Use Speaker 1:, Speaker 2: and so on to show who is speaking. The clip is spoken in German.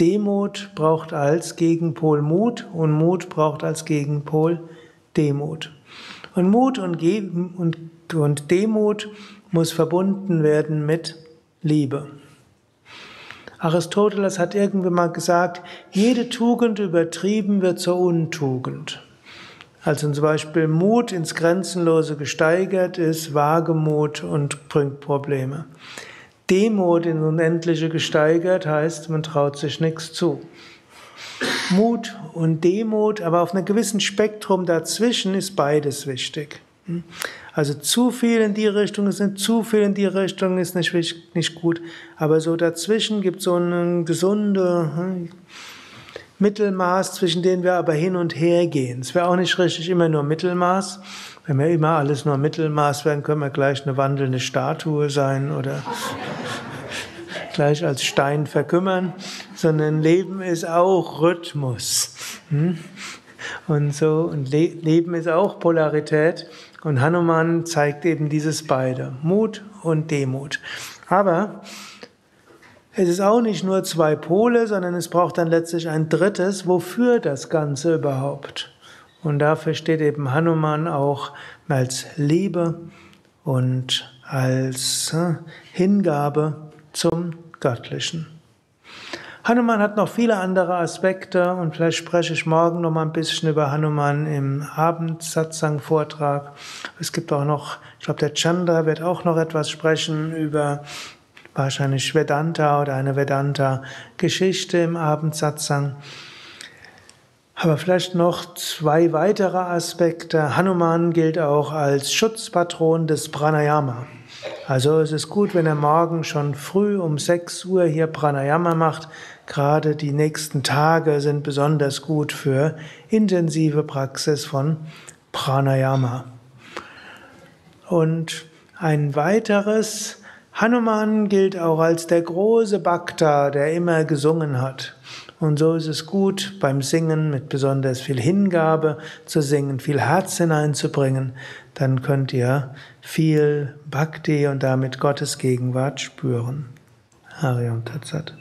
Speaker 1: Demut braucht als Gegenpol Mut und Mut braucht als Gegenpol Demut. Und Mut und, und, und Demut muss verbunden werden mit Liebe. Aristoteles hat irgendwann mal gesagt, jede Tugend übertrieben wird zur Untugend. Also zum Beispiel Mut ins Grenzenlose gesteigert ist, Wagemut und bringt Probleme. Demut ins Unendliche gesteigert heißt, man traut sich nichts zu. Mut und Demut, aber auf einem gewissen Spektrum dazwischen ist beides wichtig. Also zu viel in die Richtung ist nicht, zu viel in die Richtung ist nicht, nicht gut. Aber so dazwischen gibt es so ein gesunde hm, Mittelmaß, zwischen denen wir aber hin und her gehen. Es wäre auch nicht richtig immer nur Mittelmaß. Wenn wir immer alles nur Mittelmaß werden, können wir gleich eine wandelnde Statue sein oder gleich als Stein verkümmern, sondern Leben ist auch Rhythmus. Hm? Und so, und Leben ist auch Polarität. Und Hanuman zeigt eben dieses beide, Mut und Demut. Aber es ist auch nicht nur zwei Pole, sondern es braucht dann letztlich ein drittes, wofür das Ganze überhaupt. Und dafür steht eben Hanuman auch als Liebe und als äh, Hingabe zum Göttlichen. Hanuman hat noch viele andere Aspekte und vielleicht spreche ich morgen noch mal ein bisschen über Hanuman im Abendsatzang-Vortrag. Es gibt auch noch, ich glaube, der Chandra wird auch noch etwas sprechen über wahrscheinlich Vedanta oder eine Vedanta-Geschichte im Abendsatzang. Aber vielleicht noch zwei weitere Aspekte. Hanuman gilt auch als Schutzpatron des Pranayama. Also es ist gut, wenn er morgen schon früh um 6 Uhr hier Pranayama macht. Gerade die nächsten Tage sind besonders gut für intensive Praxis von Pranayama. Und ein weiteres, Hanuman gilt auch als der große Bhakta, der immer gesungen hat. Und so ist es gut, beim Singen mit besonders viel Hingabe zu singen, viel Herz hineinzubringen. Dann könnt ihr viel Bhakti und damit Gottes Gegenwart spüren. Hari und Tatsat.